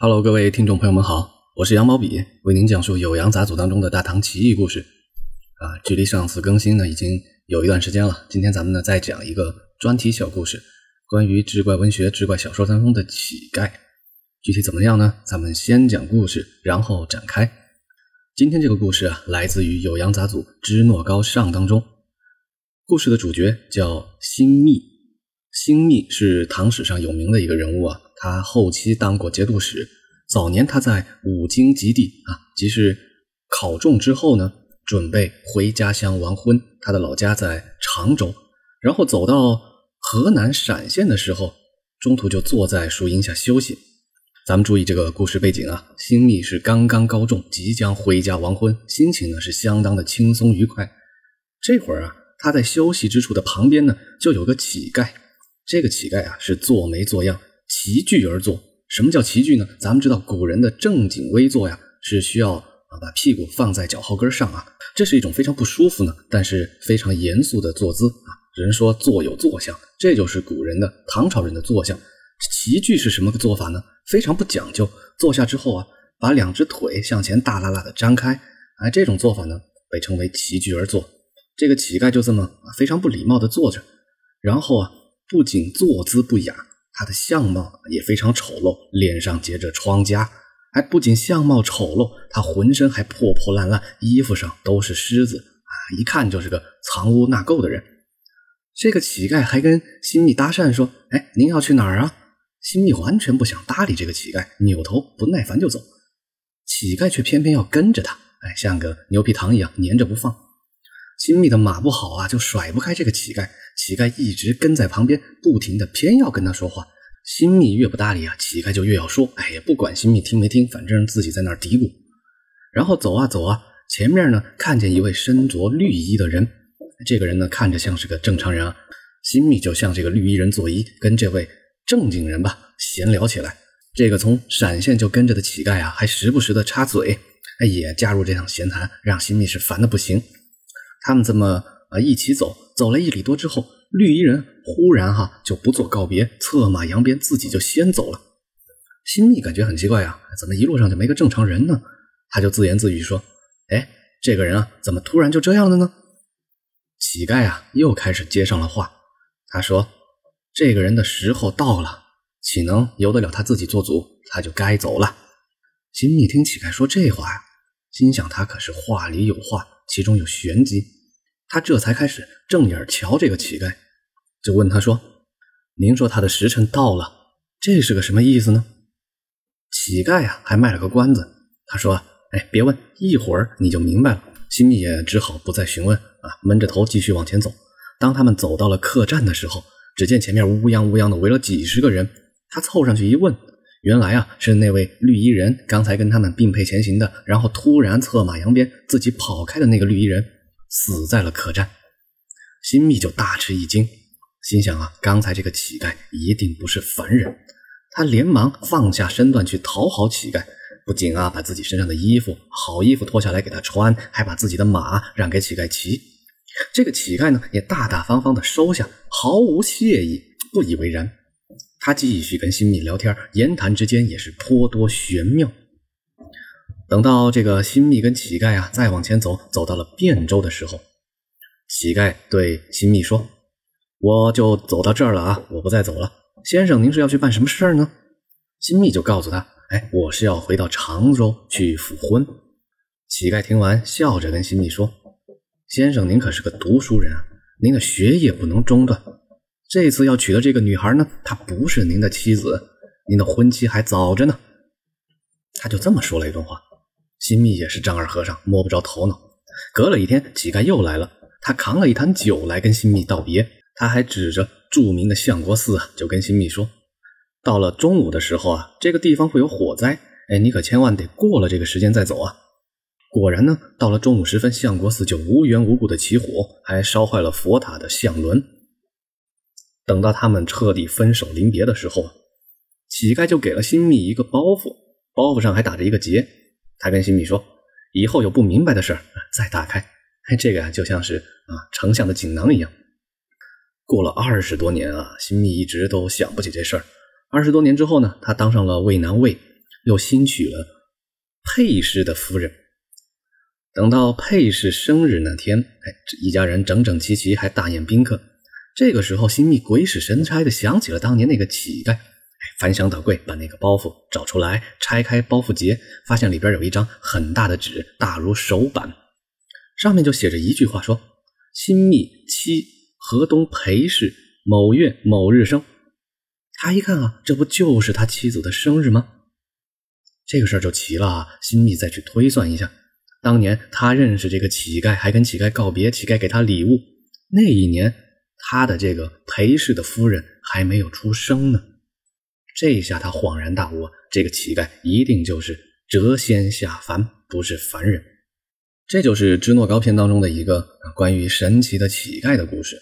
Hello，各位听众朋友们好，我是羊毛笔，为您讲述《酉阳杂俎》当中的大唐奇异故事。啊，距离上次更新呢已经有一段时间了，今天咱们呢再讲一个专题小故事，关于志怪文学、志怪小说当中的乞丐。具体怎么样呢？咱们先讲故事，然后展开。今天这个故事啊，来自于《酉阳杂俎·支诺高尚》当中。故事的主角叫辛密，辛密是唐史上有名的一个人物啊。他后期当过节度使，早年他在五经及第啊，即是考中之后呢，准备回家乡完婚。他的老家在常州，然后走到河南陕县的时候，中途就坐在树荫下休息。咱们注意这个故事背景啊，新密是刚刚高中，即将回家完婚，心情呢是相当的轻松愉快。这会儿啊，他在休息之处的旁边呢，就有个乞丐。这个乞丐啊，是做眉做样。齐聚而坐，什么叫齐聚呢？咱们知道古人的正襟危坐呀，是需要啊把屁股放在脚后跟上啊，这是一种非常不舒服呢，但是非常严肃的坐姿啊。人说坐有坐相，这就是古人的唐朝人的坐相。齐聚是什么个做法呢？非常不讲究，坐下之后啊，把两只腿向前大拉拉的张开，哎，这种做法呢被称为齐聚而坐。这个乞丐就这么啊非常不礼貌的坐着，然后啊，不仅坐姿不雅。他的相貌也非常丑陋，脸上结着疮痂，还不仅相貌丑陋，他浑身还破破烂烂，衣服上都是虱子啊，一看就是个藏污纳垢的人。这个乞丐还跟新密搭讪说：“哎，您要去哪儿啊？”新密完全不想搭理这个乞丐，扭头不耐烦就走。乞丐却偏偏要跟着他，哎，像个牛皮糖一样粘着不放。新密的马不好啊，就甩不开这个乞丐。乞丐一直跟在旁边，不停的偏要跟他说话。新密越不搭理啊，乞丐就越要说。哎呀，不管新密听没听，反正自己在那儿嘀咕。然后走啊走啊，前面呢看见一位身着绿衣的人，这个人呢看着像是个正常人啊。新密就向这个绿衣人作揖，跟这位正经人吧闲聊起来。这个从闪现就跟着的乞丐啊，还时不时的插嘴，哎也加入这场闲谈，让新密是烦的不行。他们这么啊一起走。走了一里多之后，绿衣人忽然哈就不做告别，策马扬鞭，自己就先走了。新密感觉很奇怪啊，怎么一路上就没个正常人呢？他就自言自语说：“哎，这个人啊，怎么突然就这样了呢？”乞丐啊又开始接上了话，他说：“这个人的时候到了，岂能由得了他自己做主？他就该走了。”新密听乞丐说这话呀，心想他可是话里有话，其中有玄机。他这才开始正眼瞧这个乞丐，就问他说：“您说他的时辰到了，这是个什么意思呢？”乞丐啊，还卖了个关子。他说：“哎，别问，一会儿你就明白了。”新密也只好不再询问啊，闷着头继续往前走。当他们走到了客栈的时候，只见前面乌泱乌泱的围了几十个人。他凑上去一问，原来啊是那位绿衣人刚才跟他们并辔前行的，然后突然策马扬鞭自己跑开的那个绿衣人。死在了客栈，新密就大吃一惊，心想啊，刚才这个乞丐一定不是凡人。他连忙放下身段去讨好乞丐，不仅啊把自己身上的衣服好衣服脱下来给他穿，还把自己的马让给乞丐骑。这个乞丐呢也大大方方的收下，毫无谢意，不以为然。他继续跟新密聊天，言谈之间也是颇多玄妙。等到这个新密跟乞丐啊再往前走，走到了汴州的时候，乞丐对新密说：“我就走到这儿了啊，我不再走了。先生，您是要去办什么事儿呢？”新密就告诉他：“哎，我是要回到常州去复婚。”乞丐听完，笑着跟新密说：“先生，您可是个读书人啊，您的学业不能中断。这次要娶的这个女孩呢，她不是您的妻子，您的婚期还早着呢。”他就这么说了一段话。新密也是丈二和尚摸不着头脑。隔了一天，乞丐又来了，他扛了一坛酒来跟新密道别。他还指着著名的相国寺啊，就跟新密说：“到了中午的时候啊，这个地方会有火灾，哎，你可千万得过了这个时间再走啊。”果然呢，到了中午时分，相国寺就无缘无故的起火，还烧坏了佛塔的相轮。等到他们彻底分手临别的时候，乞丐就给了新密一个包袱，包袱上还打着一个结。他跟新密说：“以后有不明白的事儿，再打开。这个啊，就像是啊丞相的锦囊一样。”过了二十多年啊，新密一直都想不起这事儿。二十多年之后呢，他当上了渭南尉，又新娶了佩氏的夫人。等到佩氏生日那天，哎，这一家人整整齐齐，还大宴宾客。这个时候，新密鬼使神差的想起了当年那个乞丐，哎，翻箱倒柜把那个包袱找出来，拆开包袱结，发现里边有一张很大的纸，大如手板，上面就写着一句话，说：“新密妻河东裴氏某月某日生。”他一看啊，这不就是他妻子的生日吗？这个事儿就奇了啊！新密再去推算一下。当年他认识这个乞丐，还跟乞丐告别，乞丐给他礼物。那一年，他的这个裴氏的夫人还没有出生呢。这下他恍然大悟，这个乞丐一定就是谪仙下凡，不是凡人。这就是《芝诺高篇》当中的一个关于神奇的乞丐的故事。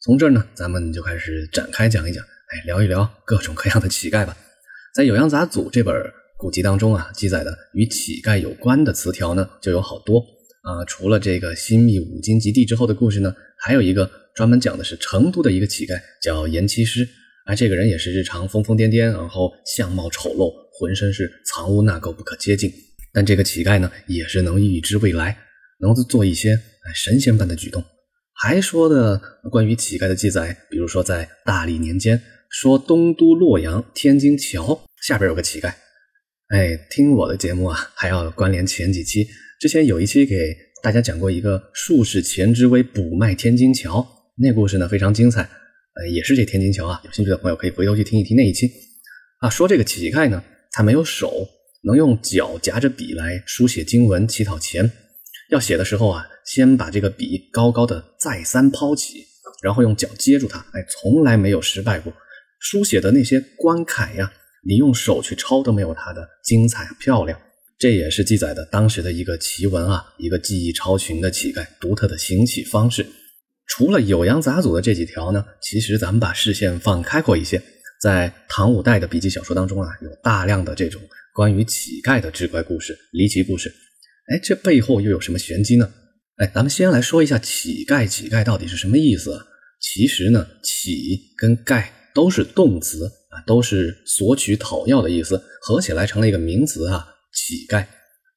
从这儿呢，咱们就开始展开讲一讲，哎，聊一聊各种各样的乞丐吧。在《酉阳杂俎》这本。古籍当中啊，记载的与乞丐有关的词条呢，就有好多啊。除了这个新密五经及第之后的故事呢，还有一个专门讲的是成都的一个乞丐，叫严七师。啊，这个人也是日常疯疯癫癫，然后相貌丑陋，浑身是藏污纳垢，不可接近。但这个乞丐呢，也是能预知未来，能做一些神仙般的举动。还说的关于乞丐的记载，比如说在大历年间，说东都洛阳天津桥下边有个乞丐。哎，听我的节目啊，还要关联前几期。之前有一期给大家讲过一个术士钱之威补卖天津桥，那故事呢非常精彩。呃，也是这天津桥啊，有兴趣的朋友可以回头去听一听那一期。啊，说这个乞丐呢，他没有手，能用脚夹着笔来书写经文乞讨钱。要写的时候啊，先把这个笔高高的再三抛起，然后用脚接住它。哎，从来没有失败过。书写的那些关楷呀。你用手去抄都没有它的精彩漂亮，这也是记载的当时的一个奇闻啊，一个技艺超群的乞丐独特的行乞方式。除了《酉阳杂俎》的这几条呢，其实咱们把视线放开阔一些，在唐五代的笔记小说当中啊，有大量的这种关于乞丐的志怪故事、离奇故事。哎，这背后又有什么玄机呢？哎，咱们先来说一下乞丐，乞丐到底是什么意思？啊其实呢，乞跟丐都是动词。啊，都是索取讨要的意思，合起来成了一个名词啊，乞丐。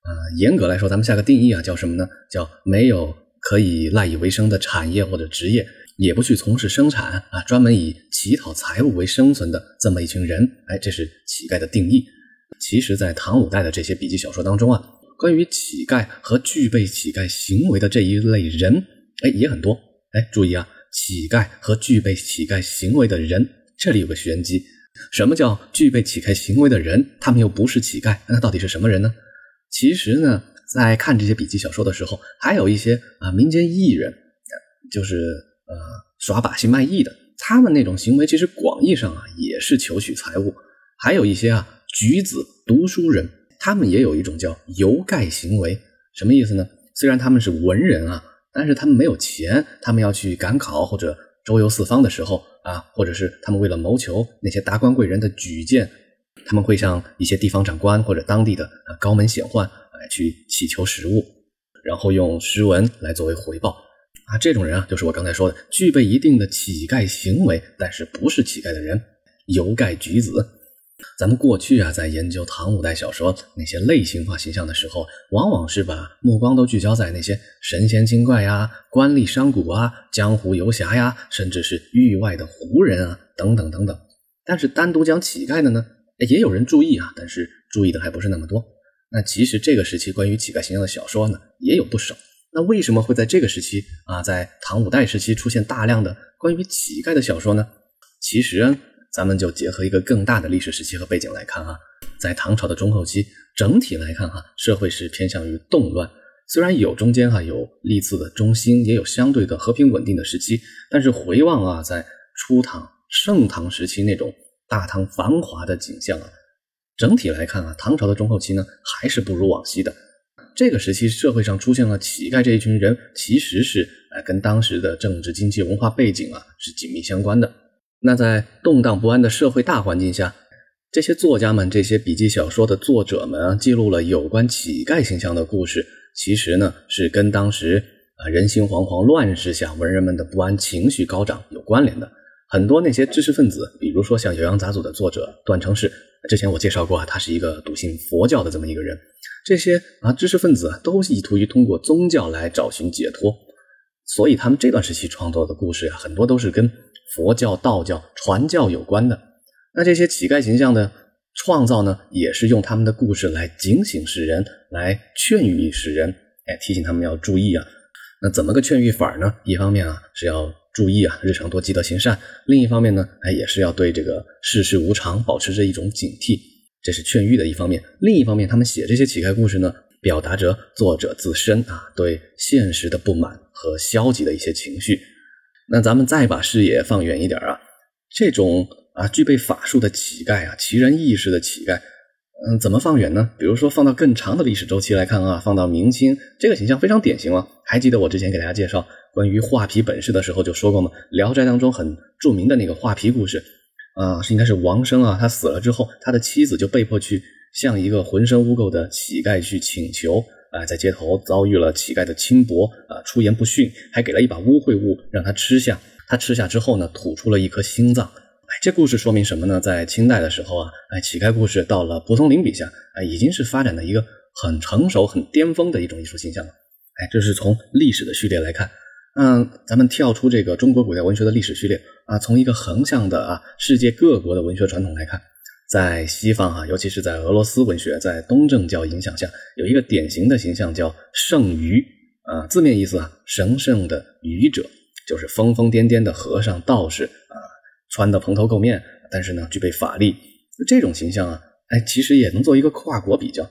啊，严格来说，咱们下个定义啊，叫什么呢？叫没有可以赖以为生的产业或者职业，也不去从事生产啊，专门以乞讨财物为生存的这么一群人。哎，这是乞丐的定义。其实，在唐五代的这些笔记小说当中啊，关于乞丐和具备乞丐行为的这一类人，哎，也很多。哎，注意啊，乞丐和具备乞丐行为的人，这里有个玄机。什么叫具备乞丐行为的人？他们又不是乞丐，那到底是什么人呢？其实呢，在看这些笔记小说的时候，还有一些啊民间艺人，就是呃耍把戏卖艺的，他们那种行为其实广义上啊也是求取财物。还有一些啊举子读书人，他们也有一种叫游丐行为。什么意思呢？虽然他们是文人啊，但是他们没有钱，他们要去赶考或者周游四方的时候。啊，或者是他们为了谋求那些达官贵人的举荐，他们会向一些地方长官或者当地的啊高门显宦来去乞求食物，然后用诗文来作为回报。啊，这种人啊，就是我刚才说的，具备一定的乞丐行为，但是不是乞丐的人，游丐举子。咱们过去啊，在研究唐五代小说那些类型化形象的时候，往往是把目光都聚焦在那些神仙精怪呀、官吏商贾啊、江湖游侠呀，甚至是域外的胡人啊，等等等等。但是单独讲乞丐的呢，也有人注意啊，但是注意的还不是那么多。那其实这个时期关于乞丐形象的小说呢，也有不少。那为什么会在这个时期啊，在唐五代时期出现大量的关于乞丐的小说呢？其实。咱们就结合一个更大的历史时期和背景来看啊，在唐朝的中后期，整体来看哈，社会是偏向于动乱。虽然有中间哈有历次的中兴，也有相对的和平稳定的时期，但是回望啊，在初唐、盛唐时期那种大唐繁华的景象啊，整体来看啊，唐朝的中后期呢，还是不如往昔的。这个时期社会上出现了乞丐这一群人，其实是呃跟当时的政治、经济、文化背景啊是紧密相关的。那在动荡不安的社会大环境下，这些作家们、这些笔记小说的作者们啊，记录了有关乞丐形象的故事，其实呢是跟当时啊人心惶惶、乱世下文人们的不安情绪高涨有关联的。很多那些知识分子，比如说像《酉阳杂俎》的作者段成式，之前我介绍过啊，他是一个笃信佛教的这么一个人。这些啊知识分子啊，都意图于通过宗教来找寻解脱，所以他们这段时期创作的故事呀，很多都是跟佛教、道教、传教有关的。那这些乞丐形象的创造呢，也是用他们的故事来警醒世人，来劝喻世人，哎，提醒他们要注意啊。那怎么个劝喻法呢？一方面啊是要注意啊，日常多积德行善；另一方面呢，哎，也是要对这个世事无常保持着一种警惕，这是劝喻的一方面。另一方面，他们写这些乞丐故事呢，表达着作者自身啊对现实的不满和消极的一些情绪。那咱们再把视野放远一点啊，这种啊具备法术的乞丐啊，奇人异事的乞丐。嗯，怎么放远呢？比如说放到更长的历史周期来看啊，放到明清，这个形象非常典型了。还记得我之前给大家介绍关于画皮本事的时候就说过吗？《聊斋》当中很著名的那个画皮故事，啊，是应该是王生啊，他死了之后，他的妻子就被迫去向一个浑身污垢的乞丐去请求，啊，在街头遭遇了乞丐的轻薄，啊，出言不逊，还给了一把污秽物让他吃下，他吃下之后呢，吐出了一颗心脏。哎这故事说明什么呢？在清代的时候啊，哎，乞丐故事到了蒲松龄笔下，哎，已经是发展的一个很成熟、很巅峰的一种艺术形象了。哎，这是从历史的序列来看。嗯，咱们跳出这个中国古代文学的历史序列啊，从一个横向的啊世界各国的文学传统来看，在西方啊，尤其是在俄罗斯文学，在东正教影响下，有一个典型的形象叫圣愚啊，字面意思啊，神圣的愚者，就是疯疯癫癫的和尚、道士啊。穿的蓬头垢面，但是呢，具备法力，这种形象啊，哎，其实也能做一个跨国比较。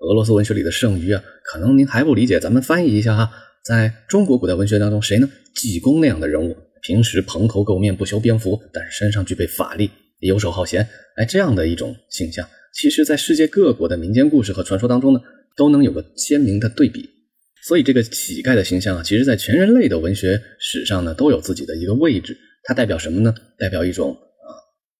俄罗斯文学里的圣愚啊，可能您还不理解，咱们翻译一下哈。在中国古代文学当中，谁呢？济公那样的人物，平时蓬头垢面，不修边幅，但是身上具备法力，游手好闲，哎，这样的一种形象，其实在世界各国的民间故事和传说当中呢，都能有个鲜明的对比。所以，这个乞丐的形象啊，其实在全人类的文学史上呢，都有自己的一个位置。它代表什么呢？代表一种啊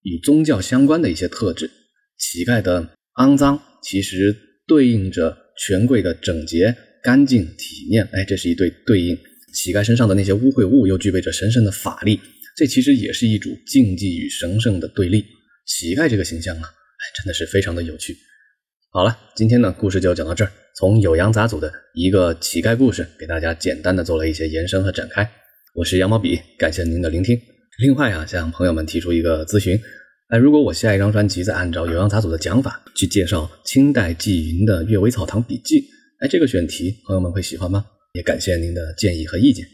与宗教相关的一些特质。乞丐的肮脏，其实对应着权贵的整洁、干净、体面。哎，这是一对对应。乞丐身上的那些污秽物，又具备着神圣的法力。这其实也是一组禁忌与神圣的对立。乞丐这个形象啊，哎，真的是非常的有趣。好了，今天呢，故事就讲到这儿。从酉阳杂组的一个乞丐故事，给大家简单的做了一些延伸和展开。我是羊毛笔，感谢您的聆听。另外啊，向朋友们提出一个咨询，哎，如果我下一张专辑再按照《酉阳杂组》的讲法去介绍清代纪云的《阅微草堂笔记》，哎，这个选题朋友们会喜欢吗？也感谢您的建议和意见，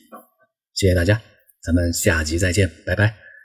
谢谢大家，咱们下集再见，拜拜。